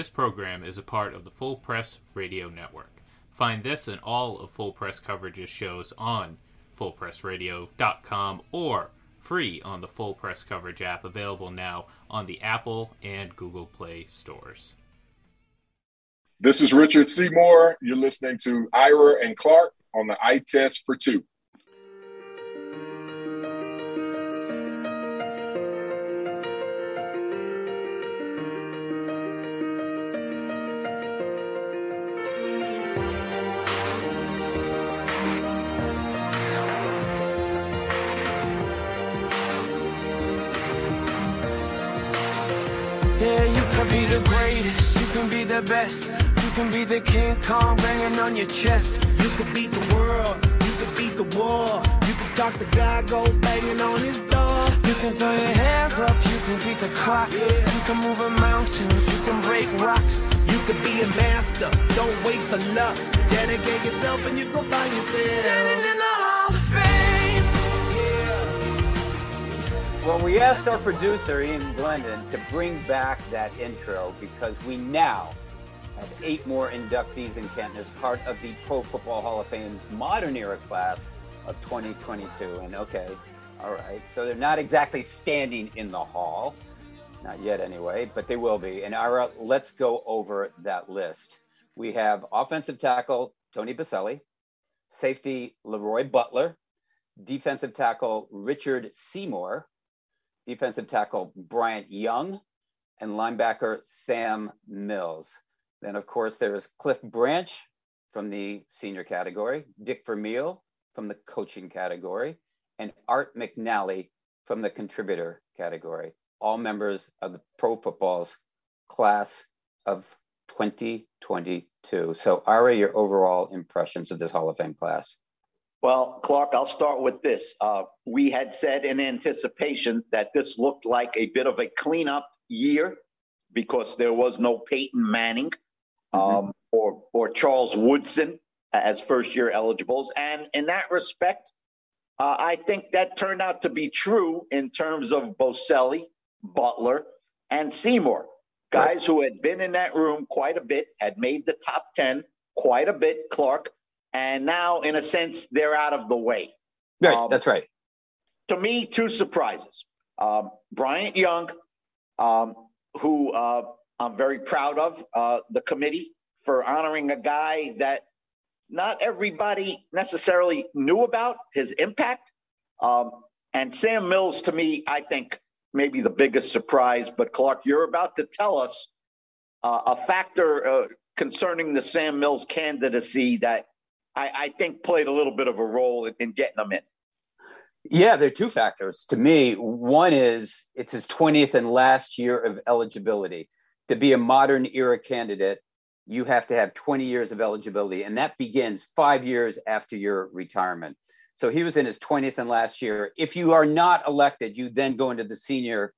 This program is a part of the Full Press Radio Network. Find this and all of Full Press Coverage's shows on fullpressradio.com or free on the Full Press Coverage app available now on the Apple and Google Play stores. This is Richard Seymour. You're listening to Ira and Clark on the Eye Test for Two. The best. You can be the King Kong banging on your chest. You could beat the world, you could beat the war. You could talk the guy, go banging on his door. You can throw your hands up, you can beat the clock. You can move a mountain, you can break rocks. You could be a master, don't wait for luck. Dedicate yourself and you go find yourself. Standing in the Hall of Fame. Well, we asked our producer, Ian Glendon, to bring back that intro because we now eight more inductees in Canton as part of the Pro Football Hall of Fame's modern era class of 2022. And okay, all right. So they're not exactly standing in the hall, not yet anyway, but they will be. And Ira, let's go over that list. We have offensive tackle Tony Boselli, safety Leroy Butler, defensive tackle Richard Seymour, defensive tackle Bryant Young, and linebacker Sam Mills. Then, of course, there is Cliff Branch from the senior category, Dick Vermeil from the coaching category, and Art McNally from the contributor category, all members of the Pro Football's class of 2022. So, Ira, your overall impressions of this Hall of Fame class? Well, Clark, I'll start with this. Uh, we had said in anticipation that this looked like a bit of a cleanup year because there was no Peyton Manning um, or or Charles Woodson as first year eligibles, and in that respect, uh, I think that turned out to be true in terms of Boselli, Butler, and Seymour, guys who had been in that room quite a bit, had made the top ten quite a bit. Clark and now in a sense they're out of the way. Right, Um, that's right. To me, two surprises. Um, Bryant Young, um, who uh, I'm very proud of, uh, the committee for honoring a guy that not everybody necessarily knew about his impact. Um, and Sam Mills, to me, I think maybe the biggest surprise. But Clark, you're about to tell us uh, a factor uh, concerning the Sam Mills candidacy that I, I think played a little bit of a role in, in getting them in. Yeah, there are two factors to me. One is it's his 20th and last year of eligibility. To be a modern era candidate, you have to have 20 years of eligibility, and that begins five years after your retirement. So he was in his 20th and last year. If you are not elected, you then go into the senior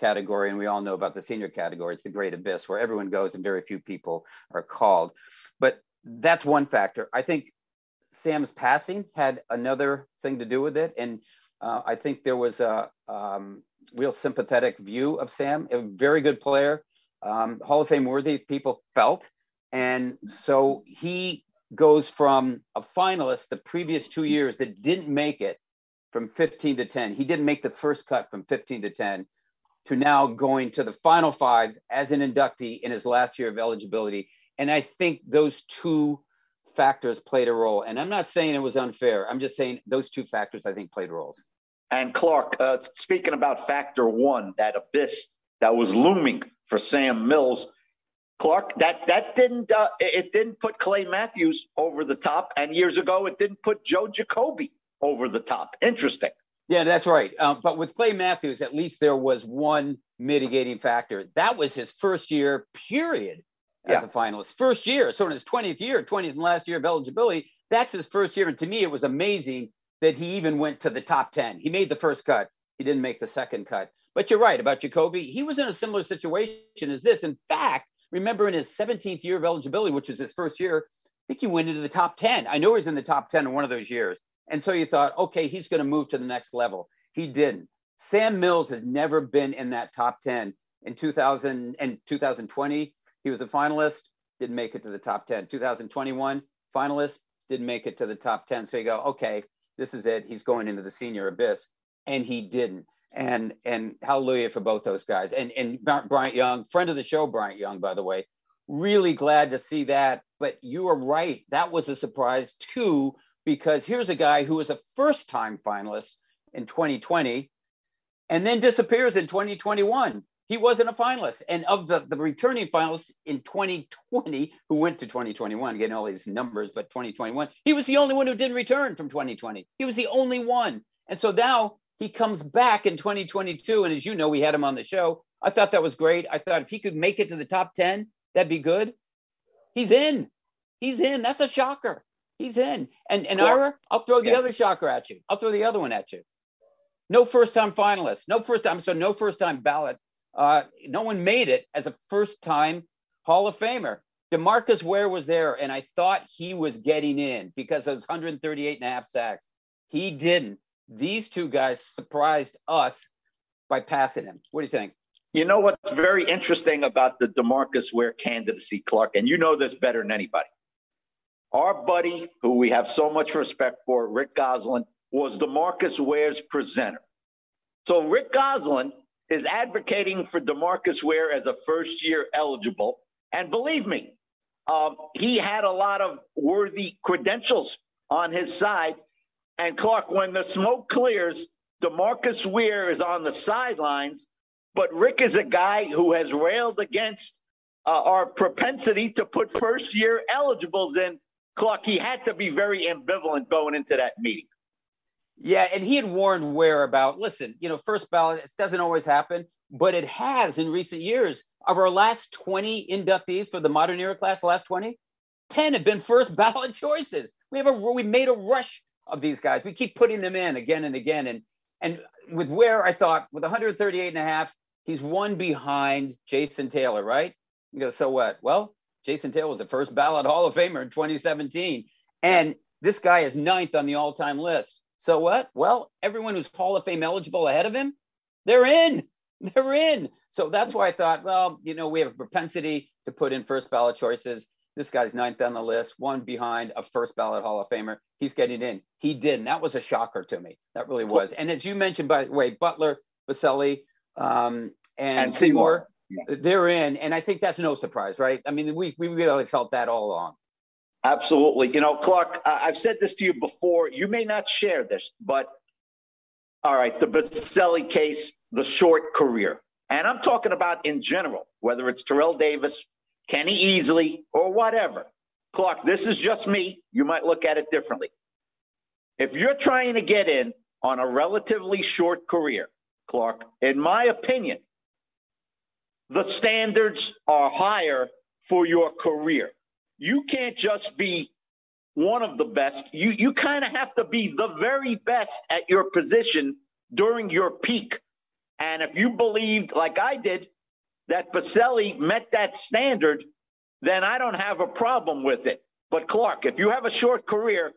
category, and we all know about the senior category. It's the great abyss where everyone goes and very few people are called. But that's one factor. I think Sam's passing had another thing to do with it, and uh, I think there was a um, real sympathetic view of Sam. A very good player, um, Hall of Fame worthy. People felt, and so he goes from a finalist the previous two years that didn't make it from 15 to 10. He didn't make the first cut from 15 to 10 to now going to the final five as an inductee in his last year of eligibility. And I think those two factors played a role. And I'm not saying it was unfair. I'm just saying those two factors I think played roles. And Clark, uh, speaking about factor one, that abyss that was looming for Sam Mills, Clark, that that didn't uh, it didn't put Clay Matthews over the top, and years ago it didn't put Joe Jacoby over the top. Interesting. Yeah, that's right. Um, but with Clay Matthews, at least there was one mitigating factor. That was his first year, period, as Yeah. a finalist. First year. So in his 20th year, 20th and last year of eligibility, that's his first year. And to me, it was amazing that he even went to the top 10. He made the first cut, he didn't make the second cut. But you're right about Jacoby. He was in a similar situation as this. In fact, remember in his 17th year of eligibility, which was his first year, I think he went into the top 10. I know he was in the top 10 in one of those years. And so you thought, okay, he's going to move to the next level. He didn't. Sam Mills has never been in that top 10. In 2000 and 2020, He was a finalist, didn't make it to the top 10. 2021, finalist, didn't make it to the top 10. So you go, okay, this is it. He's going into the senior abyss. And he didn't. And and hallelujah for both those guys. And and Bryant Young, friend of the show, Bryant Young, by the way, really glad to see that. But you are right. That was a surprise too, because here's a guy who was a first time finalist in 2020 and then disappears in 2021 he wasn't a finalist. And of the, the returning finalists in 2020, who went to 2021, getting all these numbers, but 2021, he was the only one who didn't return from 2020. He was the only one. And so now he comes back in 2022. And as you know, we had him on the show. I thought that was great. I thought if he could make it to the top 10, that'd be good. He's in. He's in. That's a shocker. He's in. And and Ira, I'll throw the yeah. other shocker at you. I'll throw the other one at you. No first time finalists. No first time. So no first time ballot uh, no one made it as a first time Hall of Famer. Demarcus Ware was there, and I thought he was getting in because of his 138 and a half sacks. He didn't. These two guys surprised us by passing him. What do you think? You know what's very interesting about the Demarcus Ware candidacy, Clark, and you know this better than anybody. Our buddy, who we have so much respect for, Rick Gosselin, was Demarcus Ware's presenter. So Rick Gosselin is advocating for Demarcus Ware as a first year eligible. And believe me, um, he had a lot of worthy credentials on his side. And Clark, when the smoke clears, Demarcus Ware is on the sidelines, but Rick is a guy who has railed against uh, our propensity to put first year eligibles in. Clark, he had to be very ambivalent going into that meeting. Yeah, and he had warned Ware about listen, you know, first ballot, it doesn't always happen, but it has in recent years. Of our last 20 inductees for the modern era class, the last 20, 10 have been first ballot choices. We have a we made a rush of these guys. We keep putting them in again and again. And and with where I thought with 138 and a half, he's one behind Jason Taylor, right? You go, so what? Well, Jason Taylor was the first ballot Hall of Famer in 2017. And this guy is ninth on the all-time list. So what? Well, everyone who's Hall of Fame eligible ahead of him, they're in. They're in. So that's why I thought, well, you know, we have a propensity to put in first ballot choices. This guy's ninth on the list, one behind a first ballot Hall of Famer. He's getting in. He didn't. That was a shocker to me. That really was. And as you mentioned, by the way, Butler, Boselli, um, and, and Seymour, yeah. they're in. And I think that's no surprise, right? I mean, we, we really felt that all along. Absolutely. You know, Clark, I've said this to you before. You may not share this, but all right, the Boselli case, the short career. And I'm talking about in general, whether it's Terrell Davis, Kenny Easley, or whatever. Clark, this is just me. You might look at it differently. If you're trying to get in on a relatively short career, Clark, in my opinion, the standards are higher for your career you can't just be one of the best. You you kind of have to be the very best at your position during your peak. And if you believed, like I did, that Boselli met that standard, then I don't have a problem with it. But Clark, if you have a short career,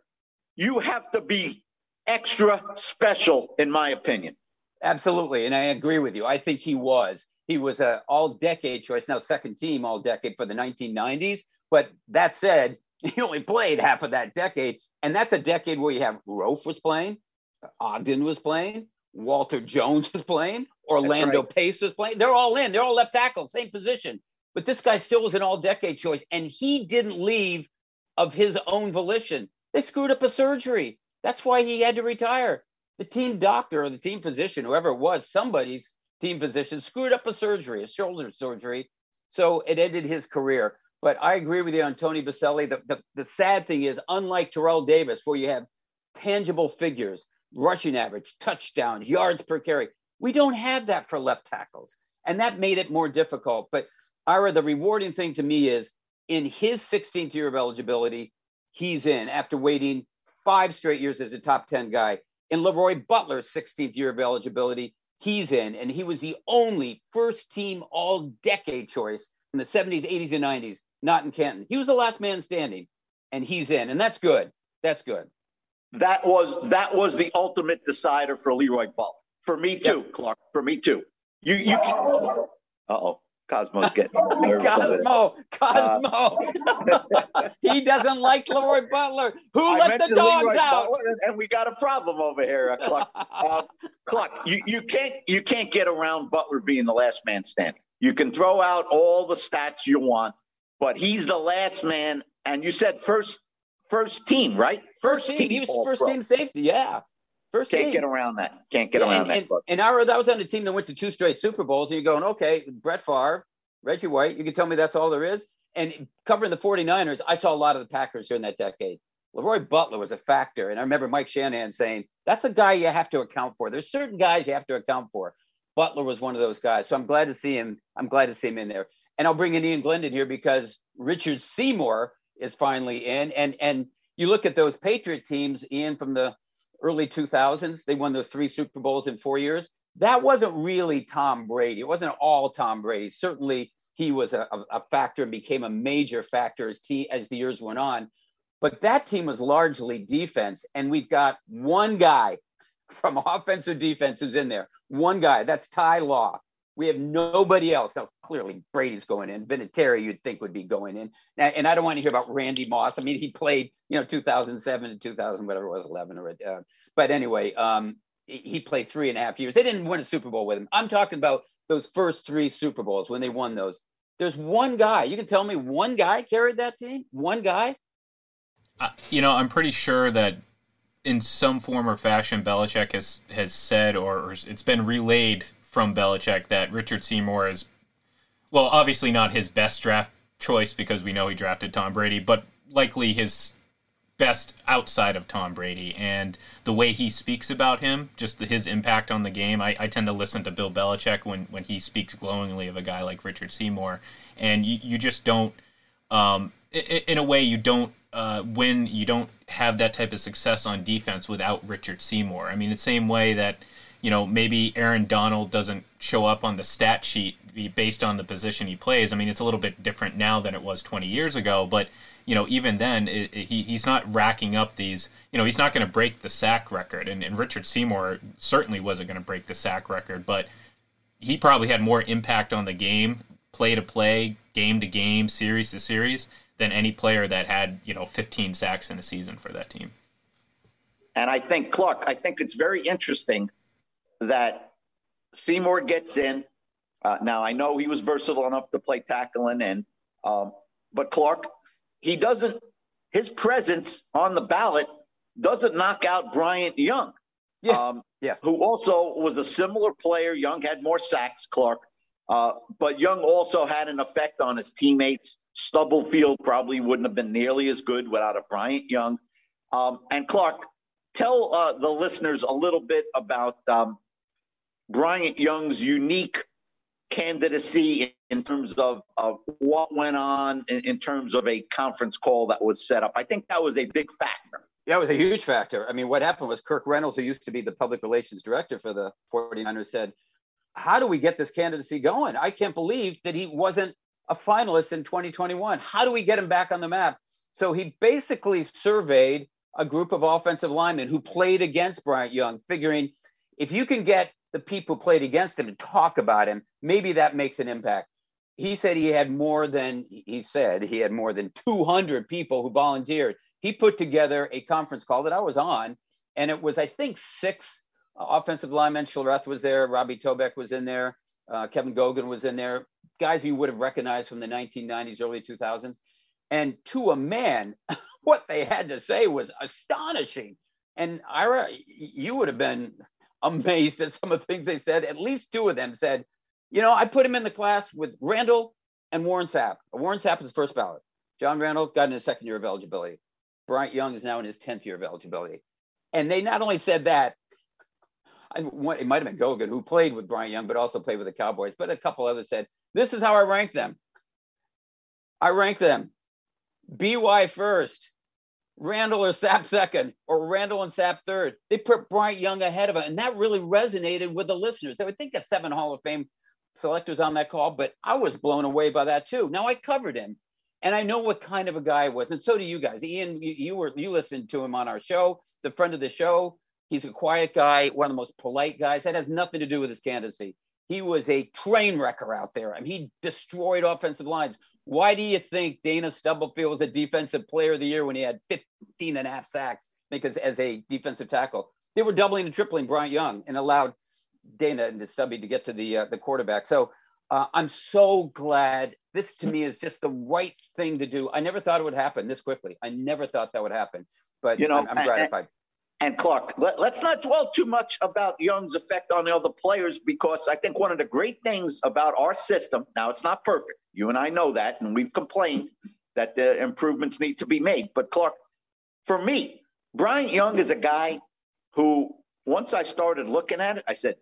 you have to be extra special, in my opinion. Absolutely, and I agree with you. I think he was. He was a all-decade choice, now second team all-decade for the 1990s. But that said, he only played half of that decade. And that's a decade where you have Roaf was playing, Ogden was playing, Walter Jones was playing, Orlando right. Pace was playing. They're all in. They're all left tackle, same position. But this guy still was an all decade choice. And he didn't leave of his own volition. They screwed up a surgery. That's why he had to retire. The team doctor or the team physician, whoever it was, somebody's team physician screwed up a surgery, a shoulder surgery. So it ended his career. But I agree with you on Tony Boselli. The, the, the sad thing is, unlike Terrell Davis, where you have tangible figures, rushing average, touchdowns, yards per carry, we don't have that for left tackles. And that made it more difficult. But Ira, the rewarding thing to me is in his 16th year of eligibility, he's in after waiting five straight years as a top 10 guy. In LeRoy Butler's 16th year of eligibility, he's in. And he was the only first team all decade choice in the 70s, 80s, and 90s not in Canton. He was the last man standing, and he's in, and that's good. That's good. That was that was the ultimate decider for Leroy Ball. For me too. Clark. For me too. You you. Can... Uh oh. Cosmo's getting. Cosmo, Cosmo. he doesn't like Leroy Butler. Who I let the dogs Leroy out? Butler, and- we got a problem over here, uh, Clark. Uh, Clark, you, you can't you can't get around Butler being the last man standing. You can throw out all the stats you want, but he's the last man. And you said first first team, right? First team. He was first Pro. team safety. Yeah. First Can't team. get around that. Can't get Yeah, around and, that. and, Clark. and that was on a team that went to two straight Super Bowls, and you're going, okay, Brett Favre, Reggie White, you can tell me that's all there is. And covering the 49ers, I saw a lot of the Packers during that decade. Leroy Butler was a factor. And I remember Mike Shanahan saying, that's a guy you have to account for. There's certain guys you have to account for. Butler was one of those guys. So I'm glad to see him. I'm glad to see him in there. And I'll bring in Ian Glendon here because Richard Seymour is finally in. And and you look at those Patriot teams, Ian, from the early 2000s, they won those three Super Bowls in four years. That wasn't really Tom Brady. It wasn't all Tom Brady. Certainly, he was a, a- factor and became a major factor as, te- as the years went on. But that team was largely defense. And we've got one guy from offense or defense who's in there. One guy. That's Ty Law. We have nobody else. Now, clearly, Brady's going in. Vinatieri, you'd think, would be going in. And I don't want to hear about Randy Moss. I mean, he played, you know, 2007 and 2000, whatever it was, 11 or. Uh, but anyway, um, he he played three and a half years. They didn't win a Super Bowl with him. I'm talking about those first three Super Bowls when they won those. There's one guy. You can tell me one guy carried that team. One guy. Uh, you know, I'm pretty sure that in some form or fashion, Belichick has has said, or, or it's been relayed from Belichick that Richard Seymour is, well, obviously not his best draft choice because we know he drafted Tom Brady, but likely his best outside of Tom Brady and the way he speaks about him, just the, his impact on the game. I, I tend to listen to Bill Belichick when, when he speaks glowingly of a guy like Richard Seymour, and you, you just don't um, in a way you don't uh, win you don't have that type of success on defense without Richard Seymour. I mean, the same way that you know maybe Aaron Donald doesn't show up on the stat sheet based on the position he plays. I mean, it's a little bit different now than it was 20 years ago, but you know even then it, it- he, he's not racking up these you know he's not going to break the sack record and, and richard seymour certainly wasn't going to break the sack record but he probably had more impact on the game, play to play, game to game, series to series than any player that had, you know, 15 sacks in a season for that team. And I think, Clark, I think it's very interesting that Seymour gets in. Uh, now, I know he was versatile enough to play tackle and end, um, but Clark, he doesn't, his presence on the ballot doesn't knock out Bryant Young. Yeah. Um, Yeah. Who also was a similar player. Young had more sacks, Clark, uh, but Young also had an effect on his teammates. Stubblefield probably wouldn't have been nearly as good without a Bryant Young. Um, and Clark, tell uh, the listeners a little bit about um, Bryant Young's unique candidacy in terms of, of what went on in, in terms of a conference call that was set up. I think that was a big factor. Yeah, it was a huge factor. I mean, what happened was Kirk Reynolds, who used to be the public relations director for the 49ers, said, How do we get this candidacy going? I can't believe that he wasn't a finalist in 2021. How do we get him back on the map? So he basically surveyed a group of offensive linemen who played against Bryant Young, figuring if you can get the people played against him and talk about him, maybe that makes an impact. He said he had more than, he said he had more than 200 people who volunteered he put together a conference call that I was on, and it was, I think, six offensive linemen. Schlereth was there, Robbie Tobeck was in there, uh, Kevin Gogan was in there, guys you would have recognized from the 1990s, early 2000s. And to a man, what they had to say was astonishing. And Ira, you would have been amazed at some of the things they said. At least two of them said, you know, I put him in the class with Randle and Warren Sapp. Warren Sapp was first ballot. John Randle got in his second year of eligibility. Bryant Young is now in his 10th year of eligibility. And they not only said that, I, it might have been Gogan who played with Bryant Young, but also played with the Cowboys, but a couple others said, This is how I rank them. I rank them BY first, Randle or Sapp second, or Randle and Sapp third. They put Bryant Young ahead of him. And that really resonated with the listeners. They would think of seven Hall of Fame selectors on that call, but I was blown away by that too. Now I covered him and I know what kind of a guy he was, and so do you guys. Ian, you, you were you listened to him on our show. the friend of the show. He's a quiet guy, one of the most polite guys. That has nothing to do with his candidacy. he was a train wrecker out there. I mean, he destroyed offensive lines. Why do you think Dana Stubblefield was a defensive player of the year when he had 15 and a half sacks? Because as a defensive tackle, they were doubling and tripling Bryant Young and allowed Dana and Stubby to get to the uh, the quarterback. So uh, I'm so glad. This to me is just the right thing to do. I never thought it would happen this quickly. I never thought that would happen, but You know, I'm, I'm gratified. And Clark, let, us not dwell too much about Young's effect on the other players because I think one of the great things about our system, now it's not perfect. You and I know that, and we've complained that the improvements need to be made. But Clark, for me, Bryant Young is a guy who, once I started looking at it, I said,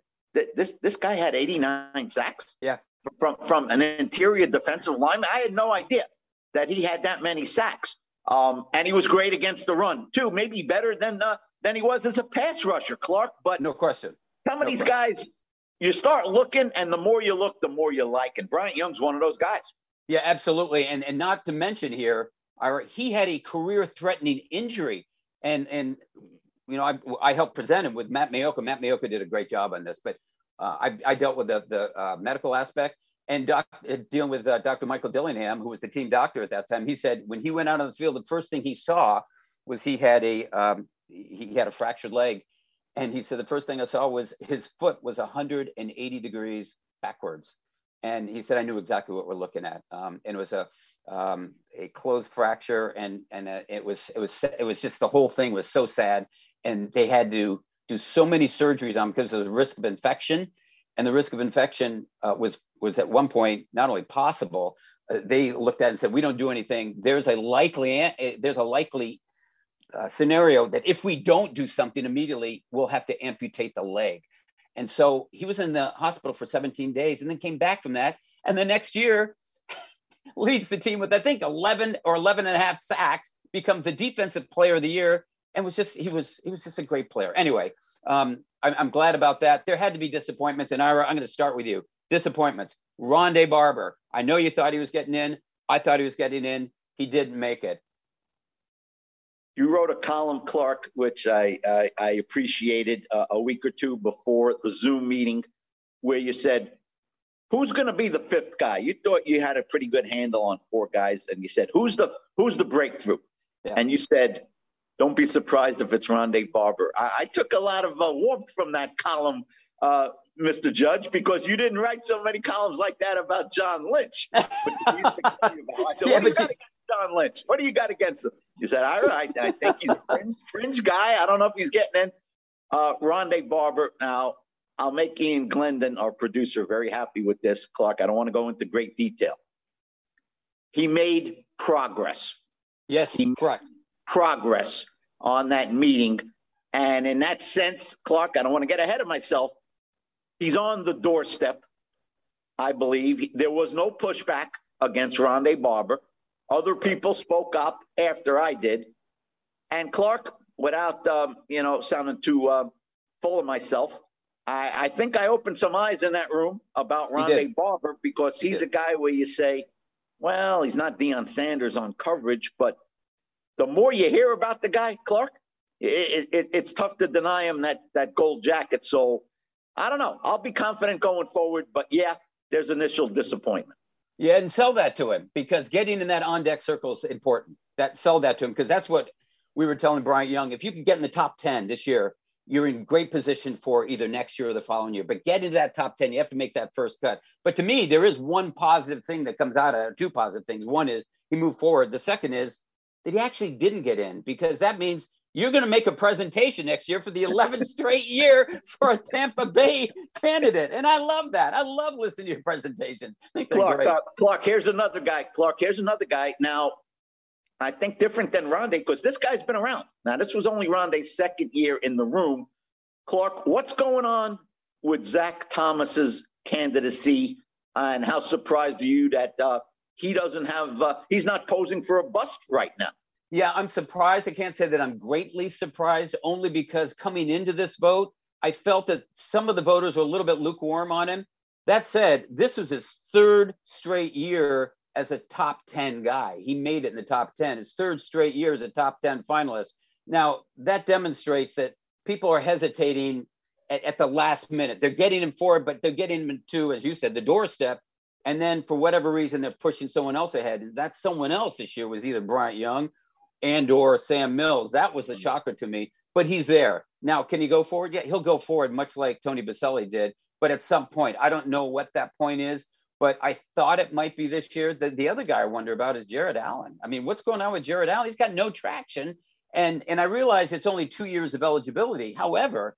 this this guy had 89 sacks. Yeah. From from an interior defensive lineman. I had no idea that he had that many sacks. Um, and he was great against the run too, maybe better than uh, than he was as a pass rusher, Clark. But no question. Some of No these question. guys, you start looking, and the more you look, the more you like. And Bryant Young's one of those guys. Yeah, absolutely. And and not to mention here, he had a career-threatening injury, and and you know I I helped present him with Matt Maiocco. Matt Maiocco did a great job on this, but uh, I I dealt with the the uh, medical aspect and doc, uh, dealing with uh, Dr. Michael Dillingham, who was the team doctor at that time. He said when he went out on the field, the first thing he saw was he had a um, he had a fractured leg, and he said the first thing I saw was his foot was 180 degrees backwards and he said I knew exactly what we're looking at. Um, and it was a um, a closed fracture, and and uh, it was it was it was just the whole thing was so sad, and they had to do so many surgeries on because there was risk of infection, and the risk of infection uh, was was at one point not only possible, uh, they looked at and said we don't do anything. There's a likely eh, there's a likely uh, scenario that if we don't do something immediately, we'll have to amputate the leg. And so he was in the hospital for 17 days and then came back from that. And the next year leads the team with, I think, 11 or 11 and a half sacks, becomes the defensive player of the year. And was just, he was, he was just a great player. Anyway, um, I'm, I'm glad about that. There had to be disappointments. And Ira, I'm going to start with you. Disappointments. Rondé Barber. I know you thought he was getting in. I thought he was getting in. He didn't make it. You wrote a column, Clark, which I I, I appreciated uh, a week or two before the Zoom meeting, where you said, "Who's going to be the fifth guy?" You thought you had a pretty good handle on four guys, and you said, "Who's the who's the breakthrough?" Yeah. And you said, "Don't be surprised if it's Rondé Barber." I, I took a lot of uh, warmth from that column, uh, Mr. Judge, because you didn't write so many columns like that about John Lynch. But you used to tell you about- I said, Yeah, "What do you but you- John Lynch? What do you got against him?" You said, all right, I, I think he's a fringe, fringe guy. I don't know if he's getting in." Uh, Rondé Barber. Now, I'll make Ian Glendon, our producer, very happy with this, Clark. I don't want to go into great detail. He made progress Yes, He- correct. progress on that meeting. And in that sense, Clark, I don't want to get ahead of myself. He's on the doorstep, I believe. There was no pushback against Rondé Barber. Other people spoke up after I did. And Clark, without um, you know sounding too uh, full of myself, I, I think I opened some eyes in that room about Rondé. Barber because he's a guy where you say, well, he's not Deion Sanders on coverage, but the more you hear about the guy, Clark, it, it, it's tough to deny him that that gold jacket. So I don't know. I'll be confident going forward, but yeah, there's initial disappointment. Yeah, and sell that to him because getting in that on deck circle is important. That sell that to him because that's what we were telling Bryant Young. If you can get in the top 10 this year, you're in great position for either next year or the following year. But get into that top 10, you have to make that first cut. But to me, there is one positive thing that comes out of two positive things. One is he moved forward. The second is that he actually didn't get in because that means you're going to make a presentation next year for the 11th straight year for a Tampa Bay candidate. And I love that. I love listening to your presentations. I think they're Clark, uh, Clark, here's another guy. Clark, here's another guy. Now, I think different than Rondé because this guy's been around. Now, this was only Rondé's second year in the room. Clark, what's going on with Zach Thomas's candidacy, and how surprised are you that uh, he doesn't have? Uh, he's not posing for a bust right now. Yeah, I'm surprised. I can't say that I'm greatly surprised, only because coming into this vote, I felt that some of the voters were a little bit lukewarm on him. That said, this was his third straight year as a top 10 guy. He made it in the top 10, his third straight year as a top 10 finalist. Now, that demonstrates that people are hesitating at, at, the last minute. They're getting him forward, but they're getting him to, as you said, the doorstep. And then for whatever reason, they're pushing someone else ahead. And That someone else this year was either Bryant Young and or Sam Mills. That was a mm. shocker to me, but he's there. Now, can he go forward? Yeah, he'll go forward, much like Tony Boselli did. But at some point, I don't know what that point is, but I thought it might be this year. The, the other guy I wonder about is Jared Allen. I mean, what's going on with Jared Allen? He's got no traction. And, and I realize it's only two years of eligibility. However,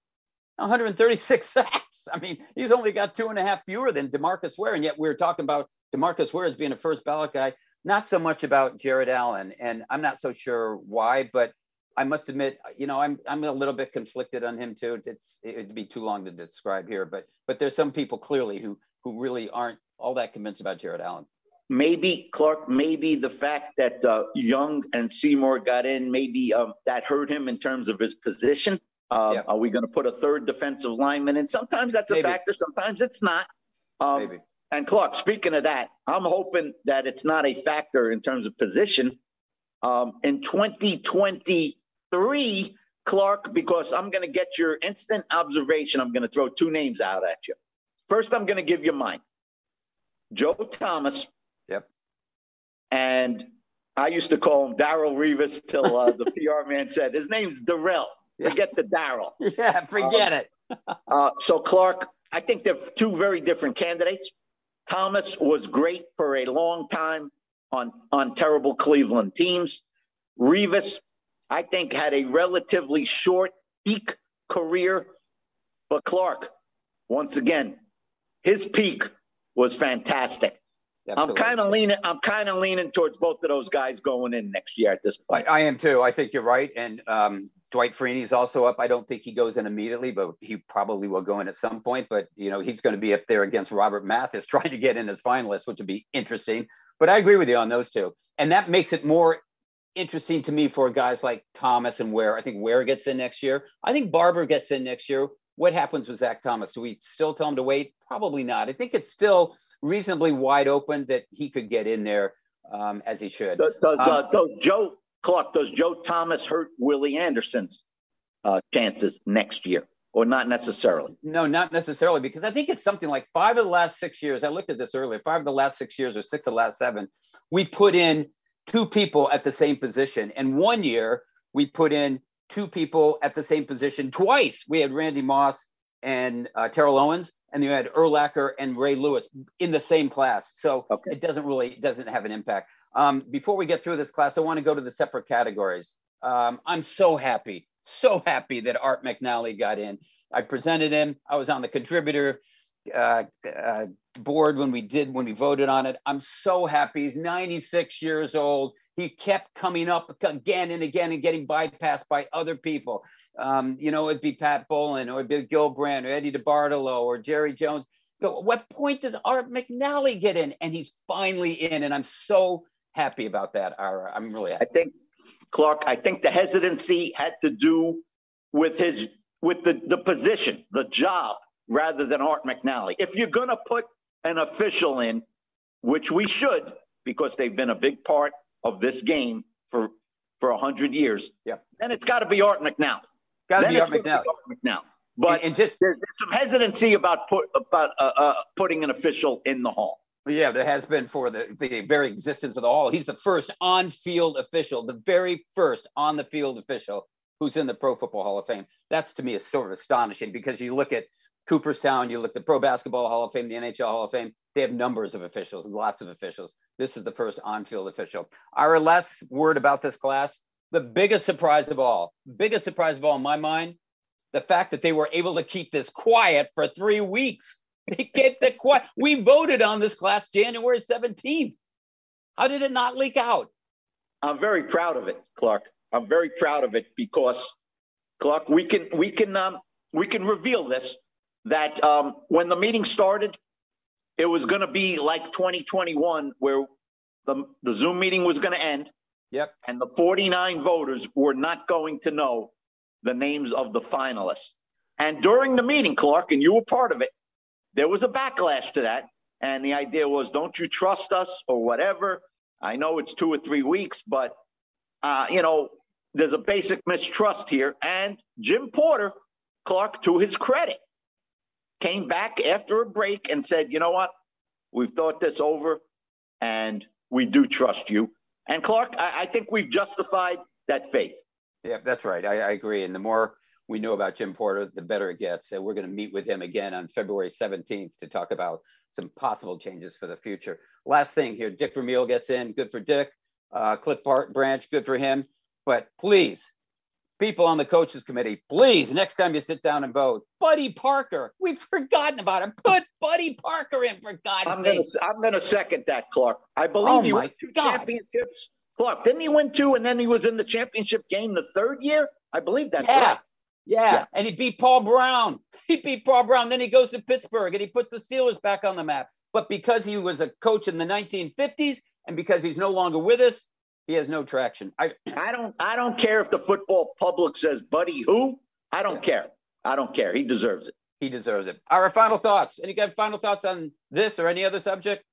136 sacks. I mean, he's only got two and a half fewer than Demarcus Ware. And yet we're talking about Demarcus Ware as being a first ballot guy, not so much about Jared Allen. And I'm not so sure why, but I must admit, you know, I'm I'm a little bit conflicted on him too. It's it'd be too long to describe here, but but there's some people clearly who who really aren't all that convinced about Jared Allen. Maybe Clark, maybe the fact that uh, Young and Seymour got in, maybe um, that hurt him in terms of his position. Uh, yeah. Are we going to put a third defensive lineman in? Sometimes that's a maybe. factor, sometimes it's not. Um, maybe. And Clark, speaking of that, I'm hoping that it's not a factor in terms of position. Um, in 2023, Clark, because I'm going to get your instant observation. I'm going to throw two names out at you. First, I'm going to give you mine Joe Thomas. Yep. And I used to call him Daryl Revis till uh, the PR man said his name's Darrelle. Forget the Daryl. Yeah, forget um, it. uh, so, Clark, I think they're two very different candidates. Thomas was great for a long time on, on terrible Cleveland teams. Revis, I think, had a relatively short peak career. But Clark, once again, his peak was fantastic. Absolutely. I'm kind of leaning. I'm kind of leaning towards both of those guys going in next year at this point. I, I am too. I think you're right. And um, Dwight Freeney's also up. I don't think he goes in immediately, but he probably will go in at some point. But you know, he's going to be up there against Robert Mathis, trying to get in as finalist, which would be interesting. But I agree with you on those two, and that makes it more interesting to me for guys like Thomas and Ware. I think Ware gets in next year. I think Barber gets in next year. What happens with Zach Thomas? Do we still tell him to wait? Probably not. I think it's still reasonably wide open that he could get in there um, as he should. Does, does, um, uh, does Joe Clark, does Joe Thomas hurt Willie Anderson's uh, chances next year? Or not necessarily? No, not necessarily, because I think it's something like five of the last six years. I looked at this earlier. Five of the last six years, or six of the last seven, we put in two people at the same position. And one year, we put in two people at the same position twice. We had Randy Moss and uh, Terrell Owens, and you had Urlacher and Ray Lewis in the same class. So okay. it doesn't really doesn't have an impact. Um, before we get through this class, I want to go to the separate categories. Um, I'm so happy, so happy that Art McNally got in. I presented him. I was on the contributor uh, uh, board when we did when we voted on it. I'm so happy. He's 96 years old. He kept coming up again and again and getting bypassed by other people. Um, you know, it'd be Pat Bowlen or it'd be Gil Brandt or Eddie DeBartolo or Jerry Jones. So what point does Art McNally get in? And he's finally in, and I'm so happy about that. I'm really happy. I think Clark. I think the hesitancy had to do with his with the the position, the job, rather than Art McNally. If you're gonna put an official in, which we should, because they've been a big part of this game for for a hundred years. Yeah. Then it's got to be Art McNally. Got to be Art McNally. Art McNally. But and, and just there's, there's, some hesitancy about put about uh, uh, putting an official in the hall. Yeah, there has been for the, the very existence of the hall. He's the first on-field official, the very first on the field official who's in the Pro Football Hall of Fame. That's to me is sort of astonishing because you look at Cooperstown, you look at the Pro Basketball Hall of Fame, the NHL Hall of Fame. They have numbers of officials, lots of officials. This is the first on-field official. Our last word about this class: the biggest surprise of all, biggest surprise of all in my mind, the fact that they were able to keep this quiet for three weeks. They kept it quiet. We voted on this class January 17th. How did it not leak out? I'm very proud of it, Clark. I'm very proud of it because, Clark, we can we can um, we can reveal this that um, when the meeting started, it was going to be like 2021, where the the Zoom meeting was going to end. Yep. And the 49 voters were not going to know the names of the finalists. And during the meeting, Clark, and you were part of it, there was a backlash to that. And the idea was, don't you trust us or whatever? I know it's two or three weeks, but, uh, you know, there's a basic mistrust here. And Jim Porter Clark, to his credit, came back after a break and said, you know what? We've thought this over and we do trust you. And Clark, I, I think we've justified that faith. Yeah, that's right. I, I, agree. And the more we know about Jim Porter, the better it gets. And we're going to meet with him again on February 17th to talk about some possible changes for the future. Last thing here Dick Vermeil gets in. Good for Dick. Uh, Cliff Branch, good for him. But please, people on the coaches committee, please, next time you sit down and vote, Buddy Parker. We've forgotten about him. Put Buddy Parker in for God's I'm sake. Gonna, I'm going to second that, Clark. I believe oh he won two God. championships. Clark, didn't he win two and then he was in the championship game the third year? I believe that's yeah. right. Yeah. yeah. And he beat Paul Brown. He beat Paul Brown. Then he goes to Pittsburgh and he puts the Steelers back on the map. But because he was a coach in the 1950s and because he's no longer with us, he has no traction. I I don't I don't care if the football public says Buddy who. I don't yeah. care. I don't care. He deserves it. He deserves it. Our final thoughts. Any good final thoughts on this or any other subject?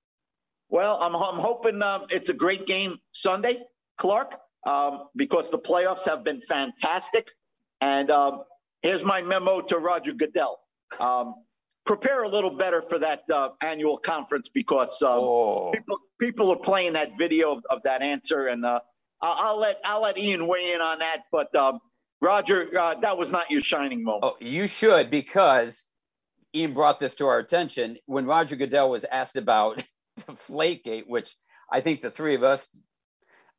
Well, I'm I'm hoping um, it's a great game Sunday, Clark, um, because the playoffs have been fantastic. And um, here's my memo to Roger Goodell. Um, prepare a little better for that uh, annual conference because um, oh. people, people are playing that video of, of that answer, and uh, I'll, let I'll let Ian weigh in on that. But um, Roger, uh, that was not your shining moment. Oh, you should because Ian brought this to our attention when Roger Goodell was asked about Deflategate, which I think the three of us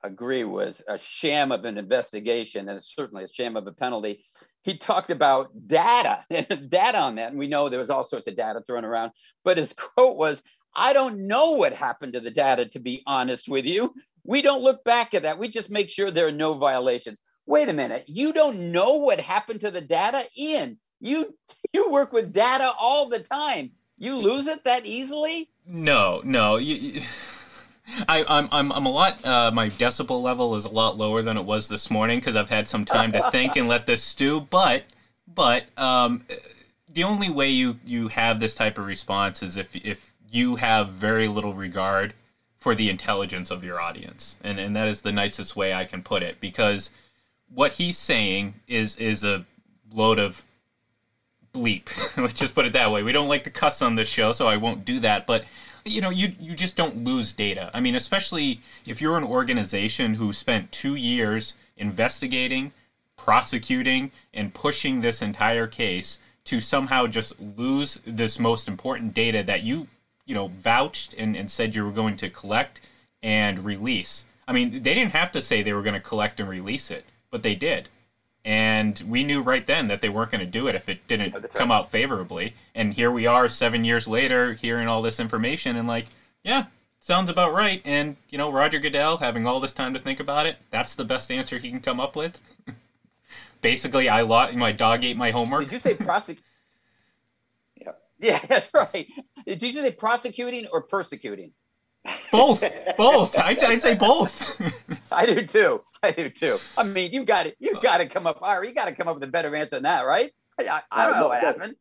agree was a sham of an investigation and certainly a sham of a penalty. He talked about data, data on that. And we know there was all sorts of data thrown around. But his quote was, I don't know what happened to the data, to be honest with you. We don't look back at that. We just make sure there are no violations. Wait a minute. You don't know what happened to the data? Ian, you you work with data all the time. You lose it that easily? No, no. You, you I, I'm I'm I'm a lot. Uh, my decibel level is a lot lower than it was this morning because I've had some time to think and let this stew. But but um, the only way you you have this type of response is if if you have very little regard for the intelligence of your audience, and and that is the nicest way I can put it because what he's saying is is a load of bleep. Let's just put it that way. We don't like to cuss on this show, so I won't do that. But you know, you you just don't lose data. I mean, especially if you're an organization who spent two years investigating, prosecuting, and pushing this entire case to somehow just lose this most important data that you you know vouched and, and said you were going to collect and release. I mean, they didn't have to say they were going to collect and release it, but they did and we knew right then that they weren't going to do it if it didn't come out favorably. And here we are, seven years later, hearing all this information, and like, yeah, sounds about right. And you know, Roger Goodell having all this time to think about it, that's the best answer he can come up with. Basically, I lost my dog ate my homework. Did you say prosecute? yeah, yeah, that's right. Did you say prosecuting or persecuting? Both, both. I'd, I'd say both. I do too. I do too. I mean, you got it. You uh. got to come up higher. You got to come up with a better answer than that, right? I, I don't know what happened.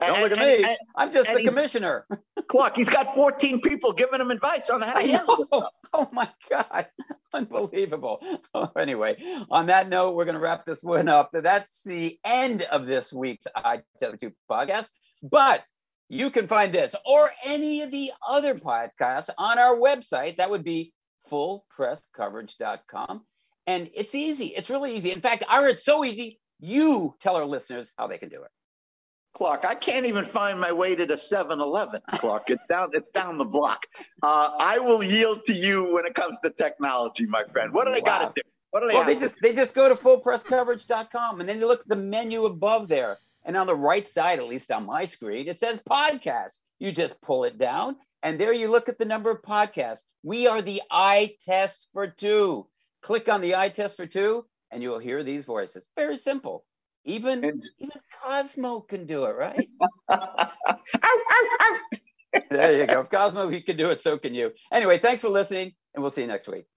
Don't look at me. And, I'm just the commissioner. Clark, he's got 14 people giving him advice on how to handle. Oh my God. Unbelievable. Oh, anyway, on that note, we're going to wrap this one up. That's the end of this week's I Tell You podcast. But you can find this or any of the other podcasts on our website. That would be fullpresscoverage.com. And it's easy. It's really easy. In fact, Ira, it's so easy. You tell our listeners how they can do it. Clark, I can't even find my way to the 7-Eleven, Clark. It's down, it's down the block. Uh, I will yield to you when it comes to technology, my friend. What do they wow. got to do? What do they well, they just they just go to fullpresscoverage.com and then you look at the menu above there. And on the right side, at least on my screen, it says podcast. You just pull it down, and there you look at the number of podcasts. We are the eye test for two. Click on the eye test for two, and you will hear these voices. Very simple. Even and, even Cosmo can do it, right? there you go. If Cosmo he can do it, so can you. Anyway, thanks for listening, and we'll see you next week.